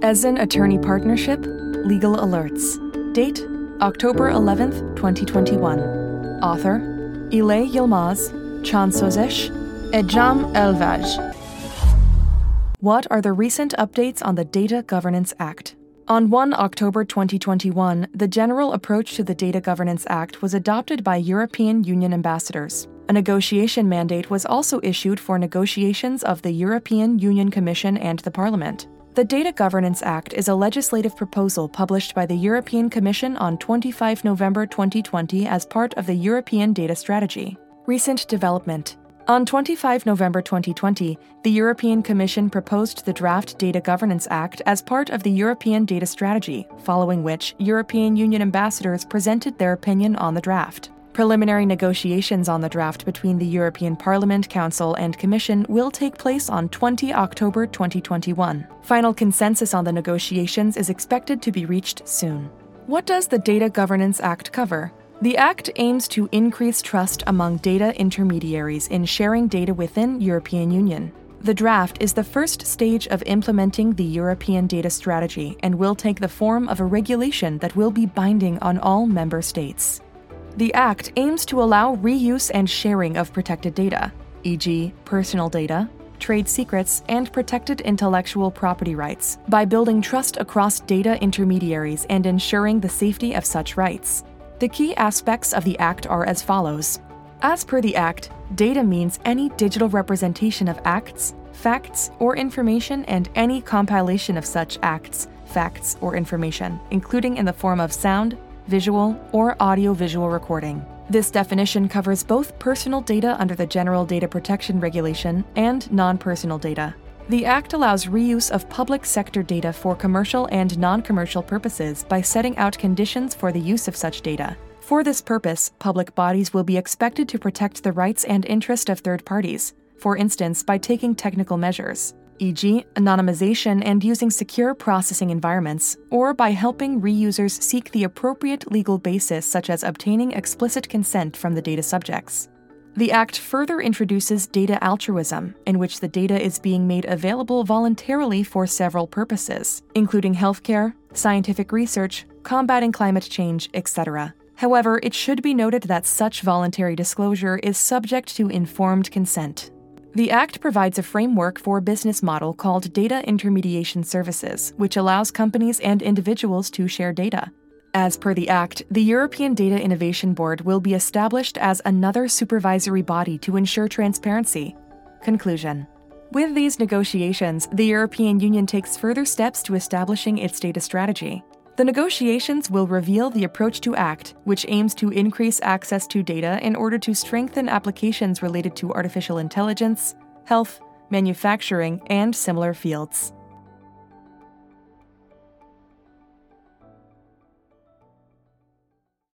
Esin Attorney Partnership, Legal Alerts. Date October 11th, 2021. Author Ilay Yilmaz, Chansozesh, Ejam Elvaj. What are the recent updates on the Data Governance Act? On 1 October 2021, the general approach to the Data Governance Act was adopted by European Union ambassadors. A negotiation mandate was also issued for negotiations of the European Union Commission and the Parliament. The Data Governance Act is a legislative proposal published by the European Commission on 25 November 2020 as part of the European Data Strategy. Recent development on 25 November 2020, the European Commission proposed the draft Data Governance Act as part of the European Data Strategy, following which European Union ambassadors presented their opinion on the draft. Preliminary negotiations on the draft between the European Parliament, Council, and Commission will take place on 20 October 2021. Final consensus on the negotiations is expected to be reached soon. What does the Data Governance Act cover? The Act aims to increase trust among data intermediaries in sharing data within European Union. The draft is the first stage of implementing the European data strategy and will take the form of a regulation that will be binding on all member states. The Act aims to allow reuse and sharing of protected data, e.g., personal data, trade secrets, and protected intellectual property rights, by building trust across data intermediaries and ensuring the safety of such rights. The key aspects of the Act are as follows. As per the Act, data means any digital representation of acts, facts, or information and any compilation of such acts, facts, or information, including in the form of sound, visual, or audio-visual recording. This definition covers both personal data under the General Data Protection Regulation and non-personal data. The Act allows reuse of public sector data for commercial and non commercial purposes by setting out conditions for the use of such data. For this purpose, public bodies will be expected to protect the rights and interest of third parties, for instance, by taking technical measures, e.g., anonymization and using secure processing environments, or by helping reusers seek the appropriate legal basis, such as obtaining explicit consent from the data subjects. The Act further introduces data altruism, in which the data is being made available voluntarily for several purposes, including healthcare, scientific research, combating climate change, etc. However, it should be noted that such voluntary disclosure is subject to informed consent. The Act provides a framework for a business model called Data Intermediation Services, which allows companies and individuals to share data. As per the Act, the European Data Innovation Board will be established as another supervisory body to ensure transparency. Conclusion With these negotiations, the European Union takes further steps to establishing its data strategy. The negotiations will reveal the approach to ACT, which aims to increase access to data in order to strengthen applications related to artificial intelligence, health, manufacturing, and similar fields.